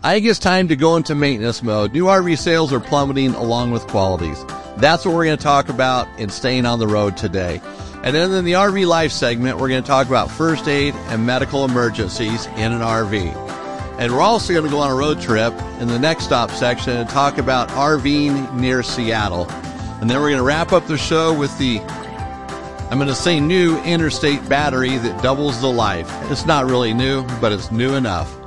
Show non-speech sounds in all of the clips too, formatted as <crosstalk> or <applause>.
I think it's time to go into maintenance mode. New RV sales are plummeting along with qualities. That's what we're going to talk about in Staying on the Road today. And then in the RV Life segment, we're going to talk about first aid and medical emergencies in an RV. And we're also going to go on a road trip in the next stop section and talk about RVing near Seattle. And then we're going to wrap up the show with the, I'm going to say new interstate battery that doubles the life. It's not really new, but it's new enough.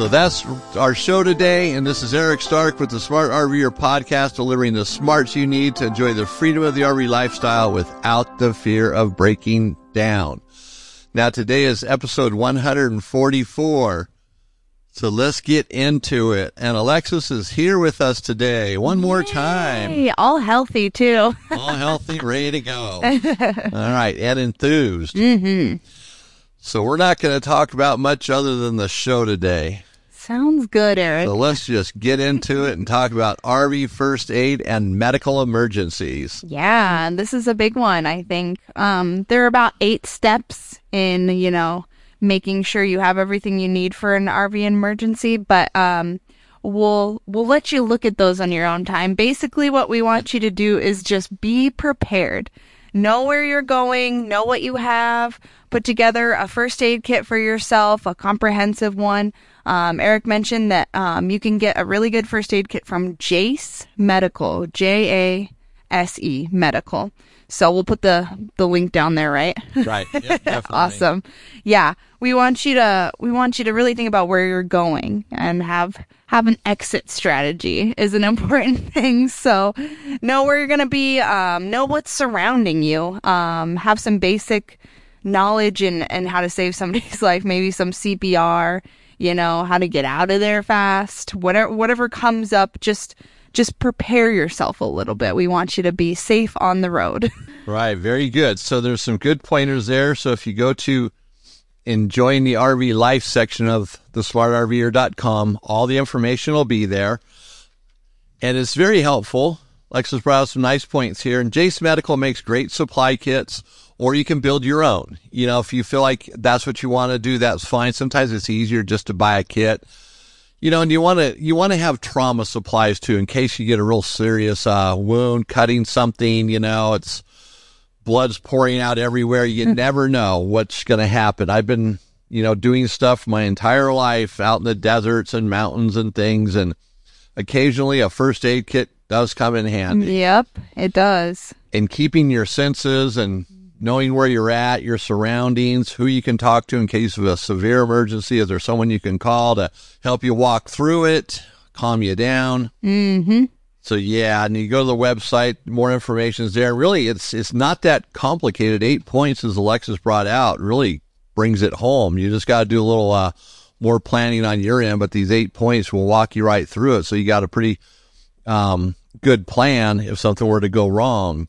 So that's our show today, and this is Eric Stark with the Smart RVer podcast, delivering the smarts you need to enjoy the freedom of the RV lifestyle without the fear of breaking down. Now today is episode 144. So let's get into it. And Alexis is here with us today one more time. All healthy too. All healthy, ready to go. <laughs> All right, and enthused. Mm-hmm. So we're not going to talk about much other than the show today. Sounds good, Eric. So let's just get into it and talk about RV first aid and medical emergencies. Yeah, and this is a big one, I think. Um, there are about eight steps in, you know, making sure you have everything you need for an RV emergency, but um, we'll we'll let you look at those on your own time. Basically, what we want you to do is just be prepared. Know where you're going, know what you have, put together a first aid kit for yourself, a comprehensive one. Um, Eric mentioned that um, you can get a really good first aid kit from Jase Medical, J A S E Medical. So we'll put the the link down there, right? Right. <laughs> Yep, awesome. Yeah, we want you to we want you to really think about where you're going and have have an exit strategy is an <laughs> important thing. So know where you're going to be, um, know what's surrounding you, um, have some basic knowledge and and how to save somebody's <laughs> life, maybe some CPR you know, how to get out of there fast, whatever, whatever comes up, just, just prepare yourself a little bit. We want you to be safe on the road. <laughs> right. Very good. So there's some good pointers there. So if you go to enjoying the RV life section of the smartrver.com, all the information will be there. And it's very helpful. Lexus brought out some nice points here. And Jase Medical makes great supply kits or you can build your own. You know, if you feel like that's what you want to do, that's fine. Sometimes it's easier just to buy a kit. You know, and you want to you want to have trauma supplies too, in case you get a real serious uh, wound, cutting something. You know, it's blood's pouring out everywhere. You hmm. never know what's going to happen. I've been, you know, doing stuff my entire life out in the deserts and mountains and things, and occasionally a first aid kit does come in handy. Yep, it does. And keeping your senses and knowing where you're at, your surroundings, who you can talk to in case of a severe emergency. Is there someone you can call to help you walk through it, calm you down? Mm-hmm. So yeah, and you go to the website, more information is there. Really, it's it's not that complicated. Eight points, as Alexis brought out, really brings it home. You just got to do a little uh, more planning on your end, but these eight points will walk you right through it. So you got a pretty um, good plan if something were to go wrong.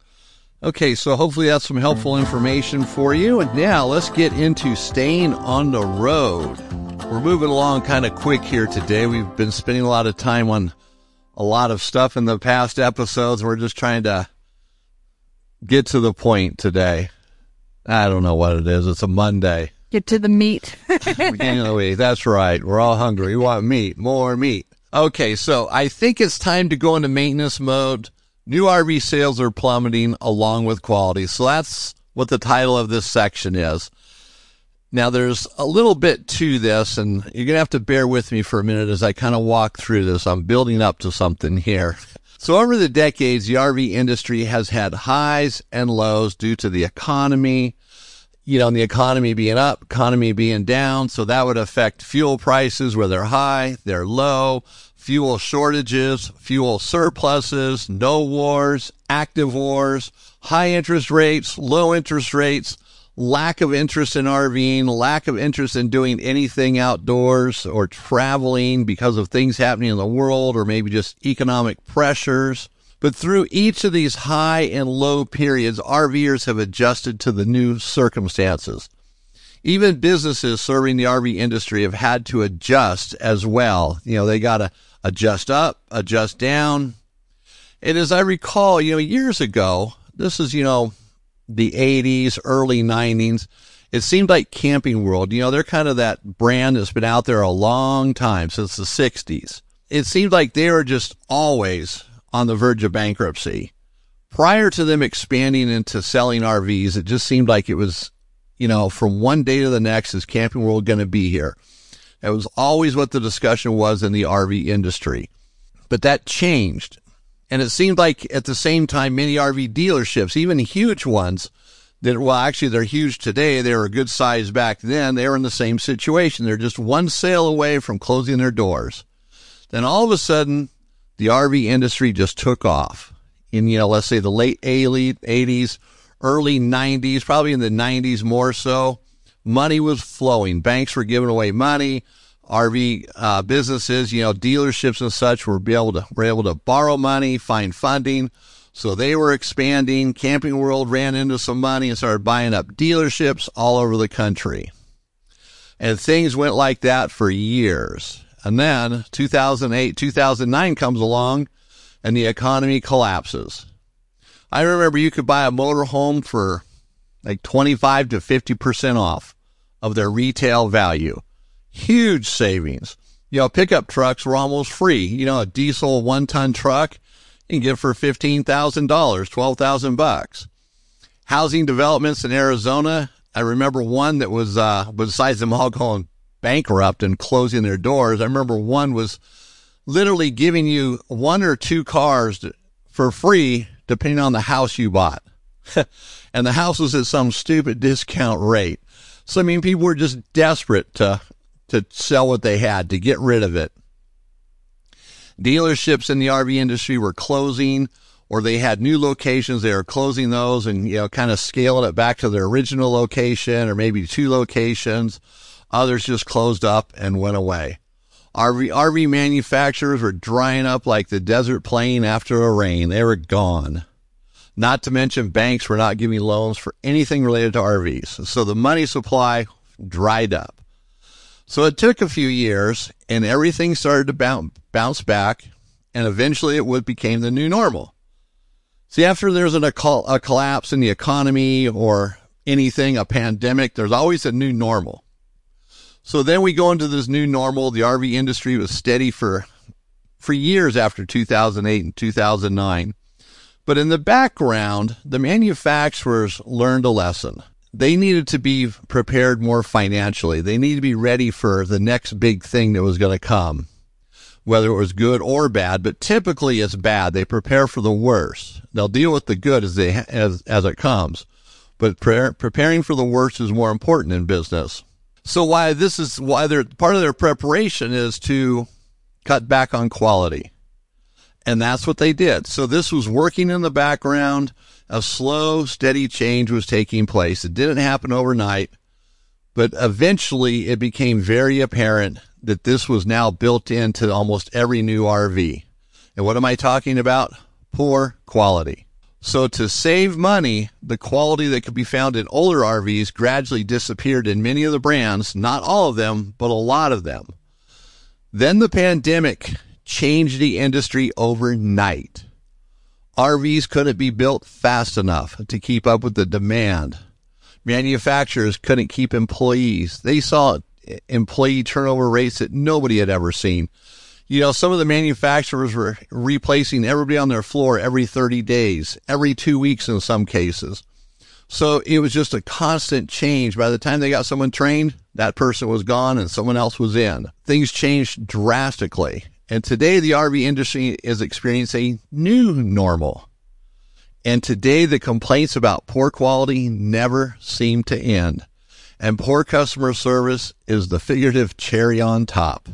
Okay, so hopefully that's some helpful information for you. And now let's get into staying on the road. We're moving along kind of quick here today. We've been spending a lot of time on a lot of stuff in the past episodes. We're just trying to get to the point today. I don't know what it is. It's a Monday. Get to the meat. <laughs> anyway, that's right. We're all hungry. We want meat, more meat. Okay, so I think it's time to go into maintenance mode. New RV sales are plummeting along with quality. So that's what the title of this section is. Now there's a little bit to this and you're going to have to bear with me for a minute as I kind of walk through this. I'm building up to something here. <laughs> So over the decades, the RV industry has had highs and lows due to the economy, you know, the economy being up, economy being down. So that would affect fuel prices where they're high, they're low fuel shortages, fuel surpluses, no wars, active wars, high interest rates, low interest rates, lack of interest in RVing, lack of interest in doing anything outdoors or traveling because of things happening in the world or maybe just economic pressures. But through each of these high and low periods, RVers have adjusted to the new circumstances. Even businesses serving the RV industry have had to adjust as well. You know, they got to adjust up, adjust down. And as I recall, you know, years ago, this is, you know, the 80s, early 90s, it seemed like Camping World, you know, they're kind of that brand that's been out there a long time since the 60s. It seemed like they were just always on the verge of bankruptcy. Prior to them expanding into selling RVs, it just seemed like it was, you know, from one day to the next, is Camping World going to be here? It was always what the discussion was in the RV industry. But that changed. And it seemed like at the same time, many RV dealerships, even huge ones, that, well, actually, they're huge today. They were a good size back then. They were in the same situation. They're just one sale away from closing their doors. Then all of a sudden, the RV industry just took off in, you know, let's say the late 80s, early 90s, probably in the 90s more so. Money was flowing. Banks were giving away money. RV uh, businesses, you know, dealerships and such were able to were able to borrow money, find funding. So they were expanding. Camping World ran into some money and started buying up dealerships all over the country. And things went like that for years. And then 2008, 2009 comes along and the economy collapses. I remember you could buy a motorhome for like 25 to 50% off of their retail value. Huge savings. You know, pickup trucks were almost free. You know, a diesel one ton truck you can get for $15,000, 12,000 bucks. Housing developments in Arizona. I remember one that was, uh, besides them all going bankrupt and closing their doors. I remember one was literally giving you one or two cars for free, depending on the house you bought. <laughs> and the house was at some stupid discount rate. So, I mean, people were just desperate to, to sell what they had, to get rid of it. Dealerships in the RV industry were closing or they had new locations. They were closing those and, you know, kind of scaling it back to their original location or maybe two locations. Others just closed up and went away. RV, RV manufacturers were drying up like the desert plain after a rain. They were gone. Not to mention banks were not giving loans for anything related to RVs. So the money supply dried up. So it took a few years and everything started to bounce, back and eventually it would became the new normal. See, after there's an, a, a collapse in the economy or anything, a pandemic, there's always a new normal. So then we go into this new normal. The RV industry was steady for, for years after 2008 and 2009. But in the background, the manufacturers learned a lesson they needed to be prepared more financially. They needed to be ready for the next big thing that was going to come, whether it was good or bad. But typically, it's bad. They prepare for the worst. They'll deal with the good as they as as it comes, but pre- preparing for the worst is more important in business. So why this is why they're part of their preparation is to cut back on quality. And that's what they did. So this was working in the background a slow, steady change was taking place. It didn't happen overnight, but eventually it became very apparent that this was now built into almost every new RV. And what am I talking about? Poor quality. So to save money, the quality that could be found in older RVs gradually disappeared in many of the brands, not all of them, but a lot of them. Then the pandemic changed the industry overnight. RVs couldn't be built fast enough to keep up with the demand. Manufacturers couldn't keep employees. They saw employee turnover rates that nobody had ever seen. You know, some of the manufacturers were replacing everybody on their floor every 30 days, every two weeks in some cases. So it was just a constant change. By the time they got someone trained, that person was gone and someone else was in. Things changed drastically. And today the RV industry is experiencing a new normal. And today the complaints about poor quality never seem to end. And poor customer service is the figurative cherry on top.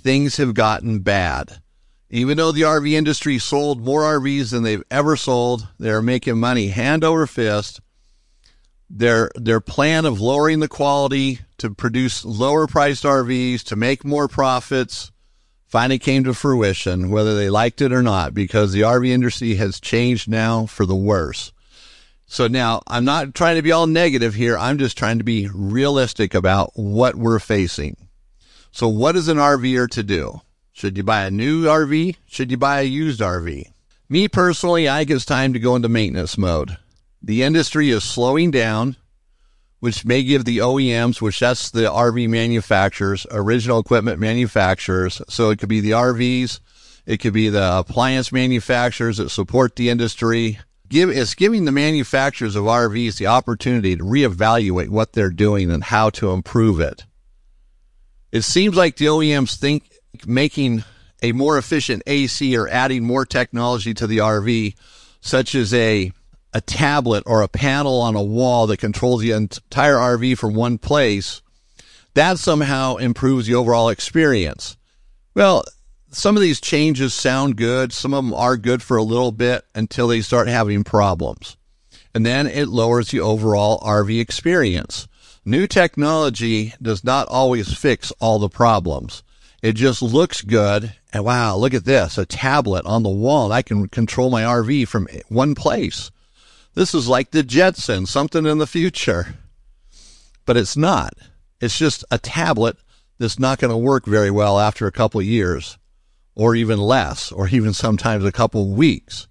Things have gotten bad. Even though the RV industry sold more RVs than they've ever sold, they're making money hand over fist. Their their plan of lowering the quality to produce lower priced RVs to make more profits finally came to fruition, whether they liked it or not, because the RV industry has changed now for the worse. So now I'm not trying to be all negative here. I'm just trying to be realistic about what we're facing. So what is an RVer to do? Should you buy a new RV? Should you buy a used RV? Me personally, I think it's time to go into maintenance mode. The industry is slowing down which may give the OEMs, which that's the RV manufacturers, original equipment manufacturers. So it could be the RVs, it could be the appliance manufacturers that support the industry. Give, it's giving the manufacturers of RVs the opportunity to reevaluate what they're doing and how to improve it. It seems like the OEMs think making a more efficient AC or adding more technology to the RV, such as a a tablet or a panel on a wall that controls the entire RV from one place, that somehow improves the overall experience. Well, some of these changes sound good. Some of them are good for a little bit until they start having problems. And then it lowers the overall RV experience. New technology does not always fix all the problems. It just looks good. And wow, look at this, a tablet on the wall. I can control my RV from one place. This is like the Jetsons, something in the future. But it's not. It's just a tablet that's not going to work very well after a couple years, or even less, or even sometimes a couple weeks.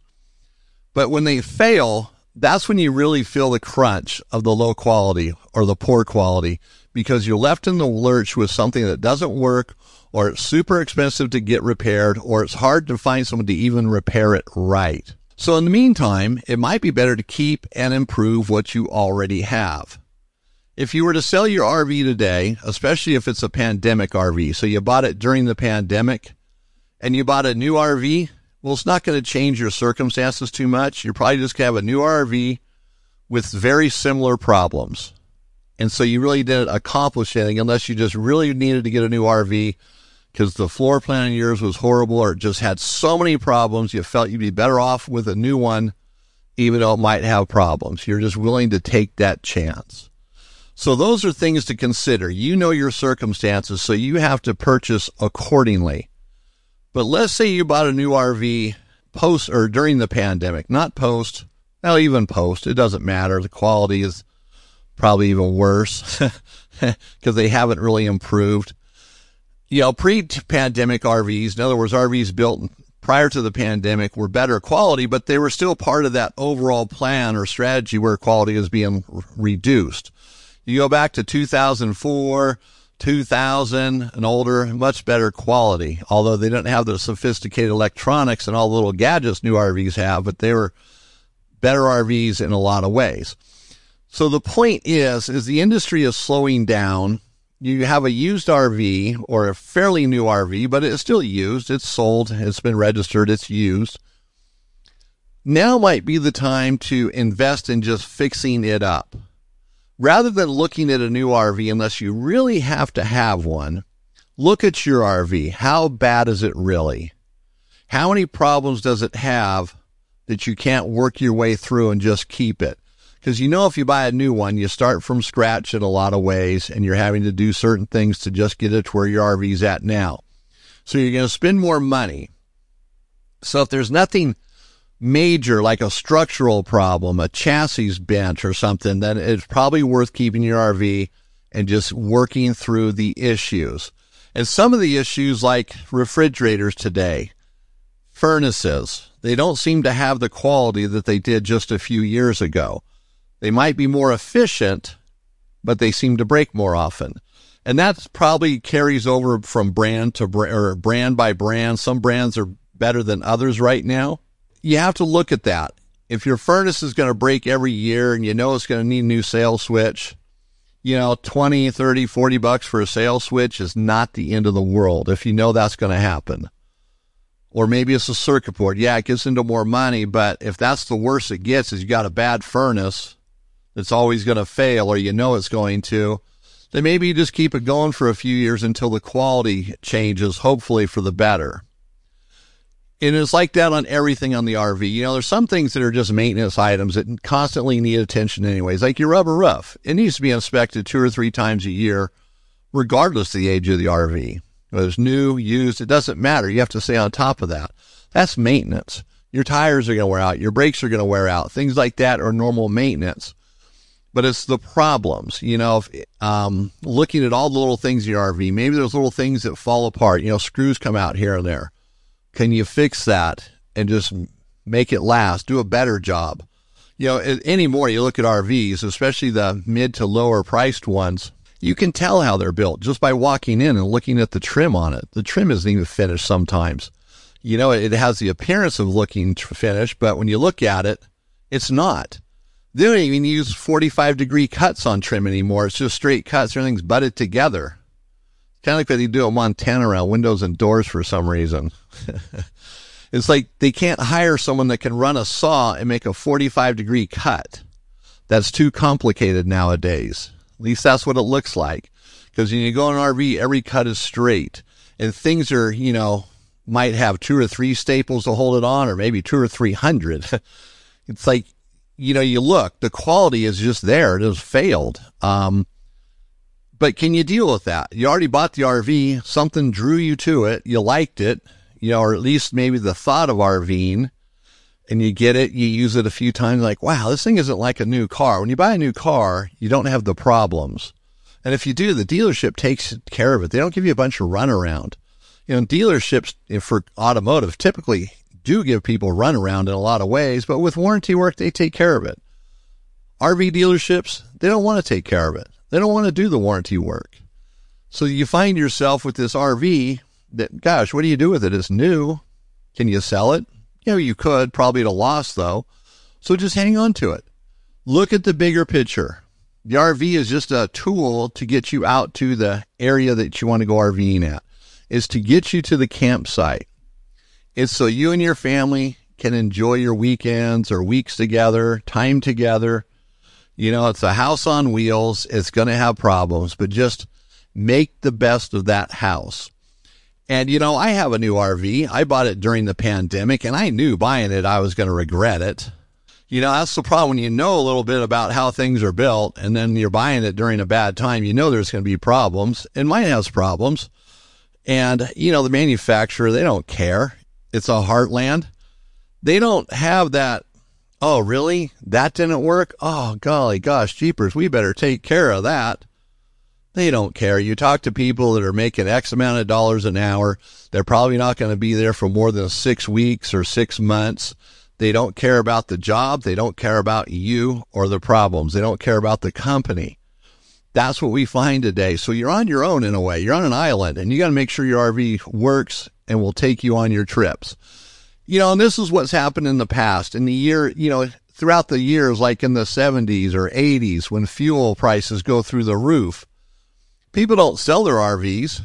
But when they fail, that's when you really feel the crunch of the low quality or the poor quality because you're left in the lurch with something that doesn't work or it's super expensive to get repaired or it's hard to find someone to even repair it right. So in the meantime, it might be better to keep and improve what you already have. If you were to sell your RV today, especially if it's a pandemic RV, so you bought it during the pandemic and you bought a new RV, well, it's not going to change your circumstances too much. You're probably just going to have a new RV with very similar problems. And so you really didn't accomplish anything unless you just really needed to get a new RV because the floor plan of yours was horrible or it just had so many problems you felt you'd be better off with a new one even though it might have problems. You're just willing to take that chance. So those are things to consider. You know your circumstances so you have to purchase accordingly. But let's say you bought a new rv post or during the pandemic not post well even post it doesn't matter. The quality is probably even worse <laughs> because they haven't really improved you know, pre-pandemic RVs, in other words, RVs built prior to the pandemic were better quality, but they were still part of that overall plan or strategy where quality is being reduced. You go back to 2004, 2000 and older, much better quality, although they didn't have the sophisticated electronics and all the little gadgets new RVs have, but they were better RVs in a lot of ways. So the point is, is the industry is slowing down you have a used RV or a fairly new RV, but it's still used. It's sold. It's been registered. It's used. Now might be the time to invest in just fixing it up. Rather than looking at a new RV, unless you really have to have one, look at your RV. How bad is it really? How many problems does it have that you can't work your way through and just keep it? Because you know, if you buy a new one, you start from scratch in a lot of ways and you're having to do certain things to just get it to where your RV's at now. So you're going to spend more money. So if there's nothing major like a structural problem, a chassis bent or something, then it's probably worth keeping your RV and just working through the issues. And some of the issues like refrigerators today, furnaces, they don't seem to have the quality that they did just a few years ago. They might be more efficient, but they seem to break more often. And that probably carries over from brand to brand or brand by brand. Some brands are better than others right now. You have to look at that. If your furnace is going to break every year and you know it's going to need a new sail switch, you know, 20, 30, 40 bucks for a sail switch is not the end of the world if you know that's going to happen. Or maybe it's a circuit board. Yeah, it gets into more money, but if that's the worst it gets is you got a bad furnace, that's always going to fail or you know it's going to, then maybe you just keep it going for a few years until the quality changes, hopefully for the better. And it's like that on everything on the RV. You know, there's some things that are just maintenance items that constantly need attention anyways, like your rubber roof. It needs to be inspected two or three times a year, regardless of the age of the RV. Whether it's new, used, it doesn't matter. You have to stay on top of that. That's maintenance. Your tires are going to wear out. Your brakes are going to wear out. Things like that are normal maintenance but it's the problems. You know, if, um, looking at all the little things in your RV, maybe there's little things that fall apart. You know, screws come out here and there. Can you fix that and just make it last? Do a better job. you know, anymore you look at RVs, especially the mid to lower priced ones, you can tell how they're built just by walking in and looking at the trim on it. The trim isn't even finished sometimes. You know, it has the appearance of looking finished, but when you look at it, it's not. They don't even use 45 degree cuts on trim anymore. It's just straight cuts. Everything's butted together. Kind of like what they do at Montana around windows and doors for some reason. <laughs> it's like they can't hire someone that can run a saw and make a 45 degree cut. That's too complicated nowadays. At least that's what it looks like. Because when you go in an RV, every cut is straight. And things are, you know, might have two or three staples to hold it on, or maybe two or three hundred. <laughs> it's like you know, you look, the quality is just there. It has failed. Um, but can you deal with that? You already bought the RV. Something drew you to it. You liked it, you know, or at least maybe the thought of RVing and you get it. You use it a few times like, wow, this thing isn't like a new car. When you buy a new car, you don't have the problems. And if you do, the dealership takes care of it. They don't give you a bunch of runaround. You know, dealerships for automotive typically do give people runaround in a lot of ways, but with warranty work, they take care of it. RV dealerships, they don't want to take care of it. They don't want to do the warranty work. So you find yourself with this RV that, gosh, what do you do with it? It's new. Can you sell it? You know, you could, probably at a loss though. So just hang on to it. Look at the bigger picture. The RV is just a tool to get you out to the area that you want to go RVing at, is to get you to the campsite. It's so you and your family can enjoy your weekends or weeks together, time together. You know, it's a house on wheels. It's going to have problems, but just make the best of that house. And, you know, I have a new RV. I bought it during the pandemic and I knew buying it, I was going to regret it. You know, that's the problem when you know a little bit about how things are built and then you're buying it during a bad time, you know there's going to be problems. And mine has problems. And, you know, the manufacturer, they don't care it's a Heartland. They don't have that. Oh, really? That didn't work? Oh, golly gosh, jeepers, we better take care of that. They don't care. You talk to people that are making X amount of dollars an hour. They're probably not going to be there for more than six weeks or six months. They don't care about the job. They don't care about you or the problems. They don't care about the company. That's what we find today. So you're on your own in a way. You're on an island and you got to make sure your RV works and will take you on your trips. You know, and this is what's happened in the past. In the year, you know, throughout the years, like in the 70s or 80s, when fuel prices go through the roof, people don't sell their RVs.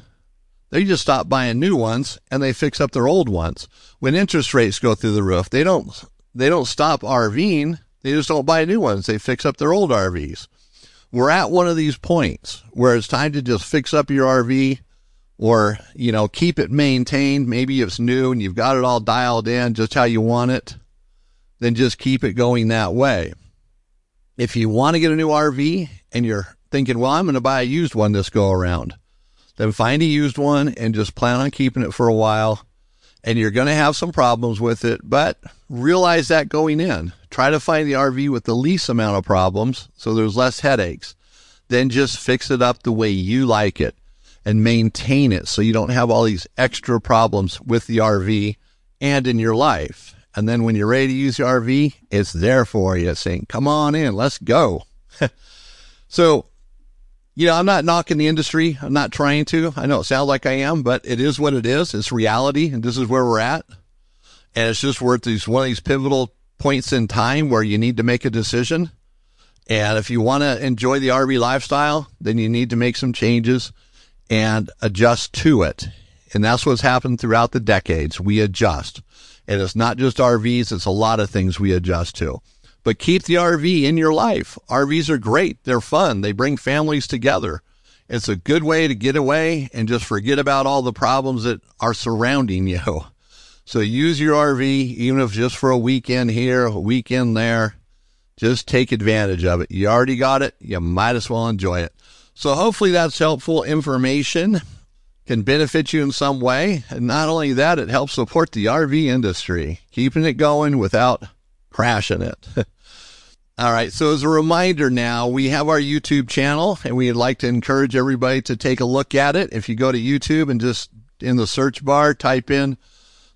They just stop buying new ones and they fix up their old ones. When interest rates go through the roof, they don't, they don't stop RVing. They just don't buy new ones. They fix up their old RVs. We're at one of these points where it's time to just fix up your RV, or, you know, keep it maintained. Maybe it's new and you've got it all dialed in just how you want it. Then just keep it going that way. If you want to get a new RV and you're thinking, well, I'm going to buy a used one this go around, then find a used one and just plan on keeping it for a while. And you're going to have some problems with it, but realize that going in. Try to find the RV with the least amount of problems so there's less headaches. Then just fix it up the way you like it and maintain it so you don't have all these extra problems with the RV and in your life. And then when you're ready to use your RV, it's there for you saying, come on in, let's go. <laughs> so, you know, I'm not knocking the industry. I'm not trying to. I know it sounds like I am, but it is what it is. It's reality. And this is where we're at. And it's just worth these one of these pivotal points in time where you need to make a decision. And if you want to enjoy the RV lifestyle, then you need to make some changes and adjust to it. And that's what's happened throughout the decades. We adjust. And it's not just RVs, it's a lot of things we adjust to. But keep the RV in your life. RVs are great. They're fun. They bring families together. It's a good way to get away and just forget about all the problems that are surrounding <laughs> you. So use your RV, even if just for a weekend here, a weekend there. Just take advantage of it. You already got it. You might as well enjoy it. So hopefully that's helpful information, can benefit you in some way. And not only that, it helps support the RV industry, keeping it going without crashing it. <laughs> All right. So as a reminder now, we have our YouTube channel and we'd like to encourage everybody to take a look at it. If you go to YouTube and just in the search bar, type in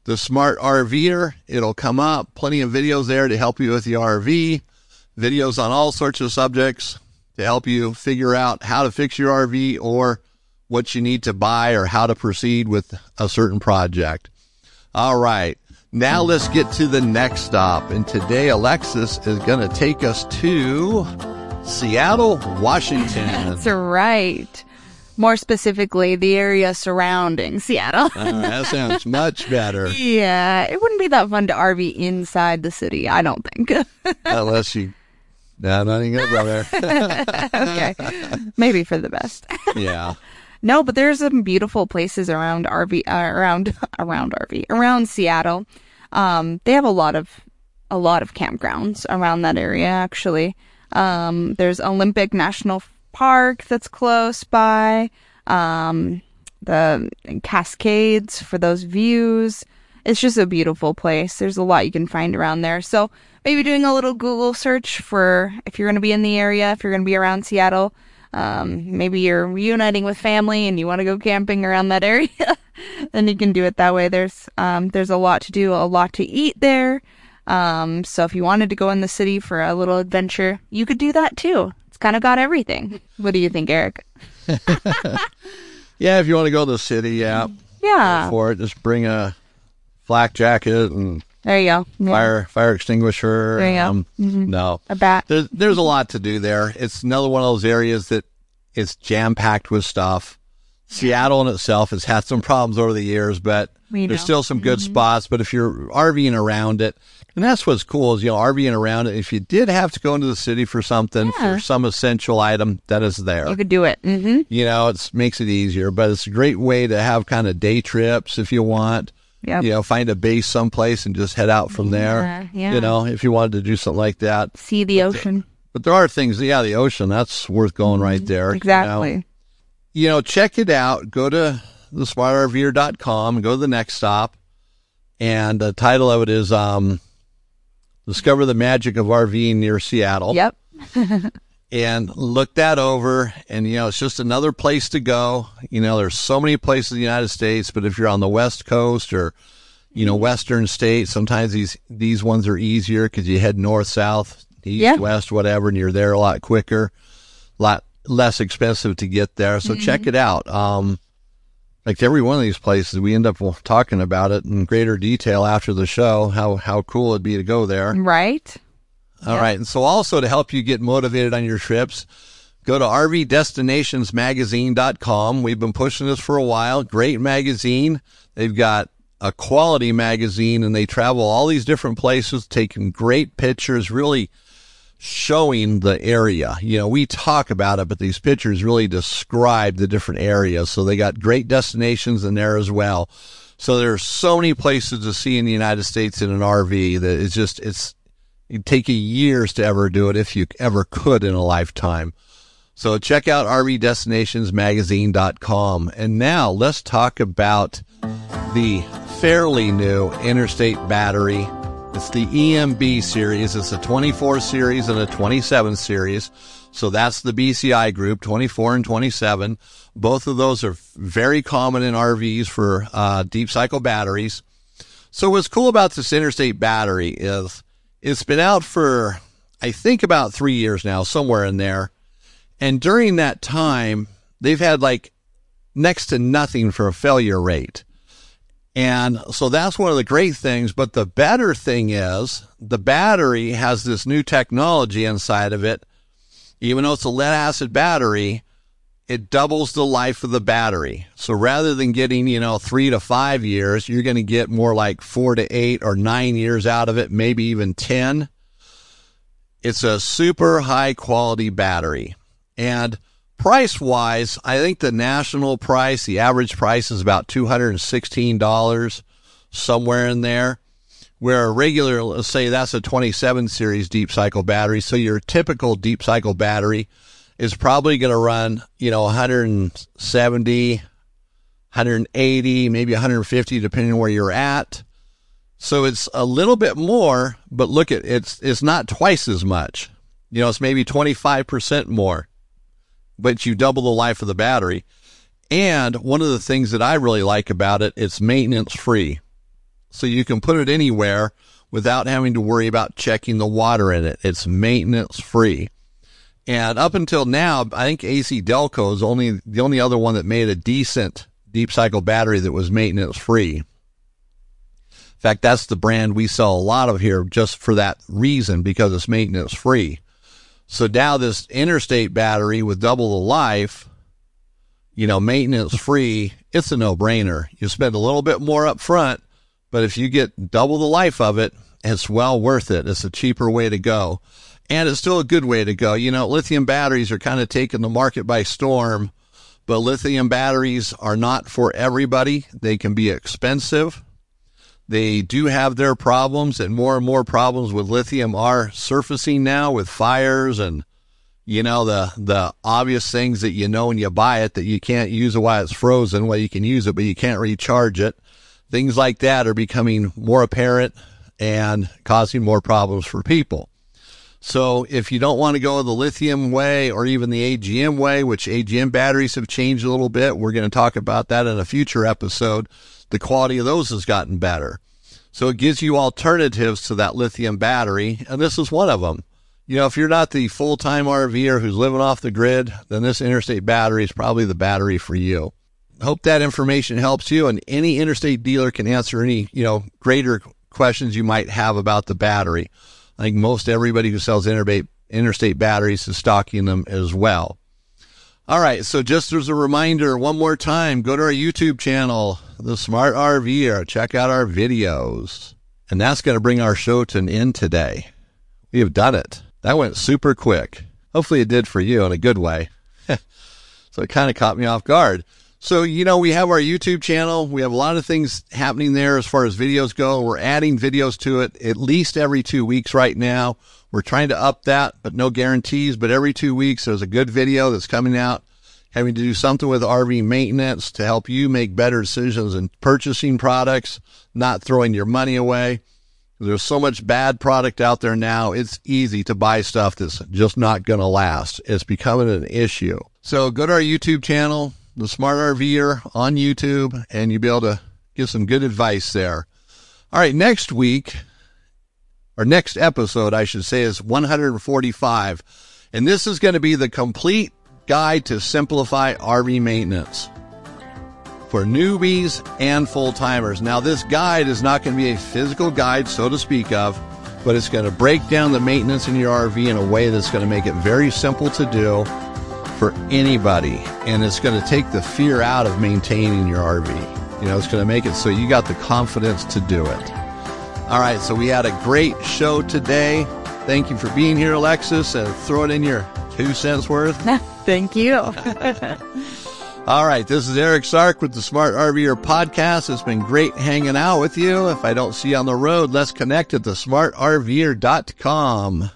the smart RVer, it'll come up. Plenty of videos there to help you with the RV. videos on all sorts of subjects to help you figure out how to fix your RV or what you need to buy or how to proceed with a certain project. All right. Now let's get to the next stop. And today Alexis is going to take us to Seattle, Washington. That's right. More specifically, the area surrounding Seattle. Uh, that sounds much better. <laughs> yeah, it wouldn't be that fun to RV inside the city, I don't think. <laughs> Unless you. No, not even gonna go there. <laughs> okay. Maybe for the best. yeah. No, but there's some beautiful places around RV, uh, around, around RV, around Seattle. Um, they have a lot of, a lot of campgrounds around that area, actually. Um, there's Olympic National Park that's close by. Um, the Cascades for those views. It's just a beautiful place. There's a lot you can find around there. So maybe doing a little Google search for if you're going to be in the area, if you're going to be around Seattle. Um, maybe you're reuniting with family and you want to go camping around that <laughs> area, then you can do it that way. There's, um, there's a lot to do, a lot to eat there. Um, so if you wanted to go in the city for a little adventure, you could do that too. Kind of got everything. What do you think, Eric? <laughs> Yeah, if you want to go to the city, yeah, Yeah. for it, just bring a flak jacket and There you go. Yeah. fire fire extinguisher. There you go. um, No, A bat. there's there's a lot to do there. It's another one of those areas that it's jam packed with stuff. Seattle in itself has had some problems over the years, but there's still some good spots. But if you're RVing around it, and that's what's cool is you know RVing around. If you did have to go into the city for something Yeah. for some essential item, that is there. You could do it. Mm-hmm. you know, it makes it easier, but it's a great way to have kind of day trips if you want. Yep. You know, find a base someplace and just head out from there. Yeah, yeah. You know, if you wanted to do something like that. See the ocean. But there are things, yeah, the ocean, that's worth going right there. you know. Exactly. You know, check it out. Go to the smartrver.com and go to the next stop. And the title of it is um, Discover the Magic of RVing near Seattle Yep. <laughs> and look that over. And, you know, it's just another place to go. You know, there's so many places in the United States, but if you're on the West Coast or, you know, Western states, sometimes these, these ones are easier because you head north, south, east, Yeah. west, whatever, and you're there a lot quicker, a lot less expensive to get there. So check it out. Um, like every one of these places, we end up talking about it in greater detail after the show, how, how cool it'd be to go there. Right. All right. And so also to help you get motivated on your trips, go to rvdestinationsmagazine.com. We've been pushing this for a while. Great magazine. They've got a quality magazine and they travel all these different places, taking great pictures, really showing the area. You know, we talk about it, but these pictures really describe the different areas. So they got great destinations in there as well. So there's so many places to see in the United States in an RV that it's just, it's, it'd take you years to ever do it if you ever could in a lifetime. So check out rvdestinationsmagazine.com. And now let's talk about the fairly new Interstate Battery. It's the EMB series. It's a 24 series and a 27 series. So that's the BCI group, 24 and 27. Both of those are very common in RVs for uh, deep cycle batteries. So what's cool about this Interstate Battery is it's been out for, I think about three years now, somewhere in there. And during that time, they've had like next to nothing for a failure rate. And so that's one of the great things. But the better thing is the battery has this new technology inside of it. Even though it's a lead acid battery, it doubles the life of the battery. So rather than getting, you know, three to five years, you're going to get more like four to eight or nine years out of it, maybe even 10. It's a super high quality battery. And price wise, I think the national price, the average price is about $216, somewhere in there. Where a regular, let's say that's a 27 series deep cycle battery. So your typical deep cycle battery is probably going to run, you know, 170, 180, maybe 150, depending where you're at. So it's a little bit more, but look at it's it's not twice as much. You know, it's maybe 25% more, but you double the life of the battery. And one of the things that I really like about it, it's maintenance free. So you can put it anywhere without having to worry about checking the water in it. It's maintenance free. And up until now, I think AC Delco is only the only other one that made a decent deep cycle battery that was maintenance free. In fact, that's the brand we sell a lot of here just for that reason because it's maintenance free. So now this interstate battery with double the life, you know, maintenance free, it's a no brainer. You spend a little bit more up front, but if you get double the life of it, it's well worth it. It's a cheaper way to go. And it's still a good way to go. You know, lithium batteries are kind of taking the market by storm, but lithium batteries are not for everybody. They can be expensive. They do have their problems, and more and more problems with lithium are surfacing now with fires and you know the the obvious things that you know when you buy it that you can't use it while it's frozen. Well, you can use it, but you can't recharge it. Things like that are becoming more apparent and causing more problems for people. So if you don't want to go the lithium way or even the AGM way, which AGM batteries have changed a little bit, we're going to talk about that in a future episode. The quality of those has gotten better. So it gives you alternatives to that lithium battery, and this is one of them. You know, if you're not the full-time RVer who's living off the grid, then this interstate battery is probably the battery for you. Hope that information helps you and any interstate dealer can answer any, you know, greater questions you might have about the battery. I think most everybody who sells interstate, interstate batteries is stocking them as well. All right, so just as a reminder, one more time, go to our YouTube channel, The Smart RVer, check out our videos. And that's going to bring our show to an end today. We have done it. That went super quick. Hopefully it did for you in a good way. <laughs> so it kind of caught me off guard. So, you know, we have our YouTube channel. We have a lot of things happening there as far as videos go. We're adding videos to it at least every two weeks right now. We're trying to up that, but no guarantees. But every two weeks, there's a good video that's coming out having to do something with RV maintenance to help you make better decisions in purchasing products, not throwing your money away. There's so much bad product out there now. It's easy to buy stuff that's just not going to last. It's becoming an issue. So go to our YouTube channel, the Smart RVer on YouTube, and you'll be able to get some good advice there. All right, next week, or next episode, I should say, is 145. And this is going to be the complete guide to simplify RV maintenance for newbies and full timers. Now, this guide is not going to be a physical guide, so to speak of, but it's going to break down the maintenance in your RV in a way that's going to make it very simple to do for anybody. And it's going to take the fear out of maintaining your RV. You know, it's going to make it so you got the confidence to do it. All right, so we had a great show today. Thank you for being here, Alexis, and throw it in your two cents worth. <laughs> Thank you. <laughs> All right, this is Eric Stark with the Smart RVer podcast. It's been great hanging out with you. If I don't see you on the road, let's connect at thesmartrver.com.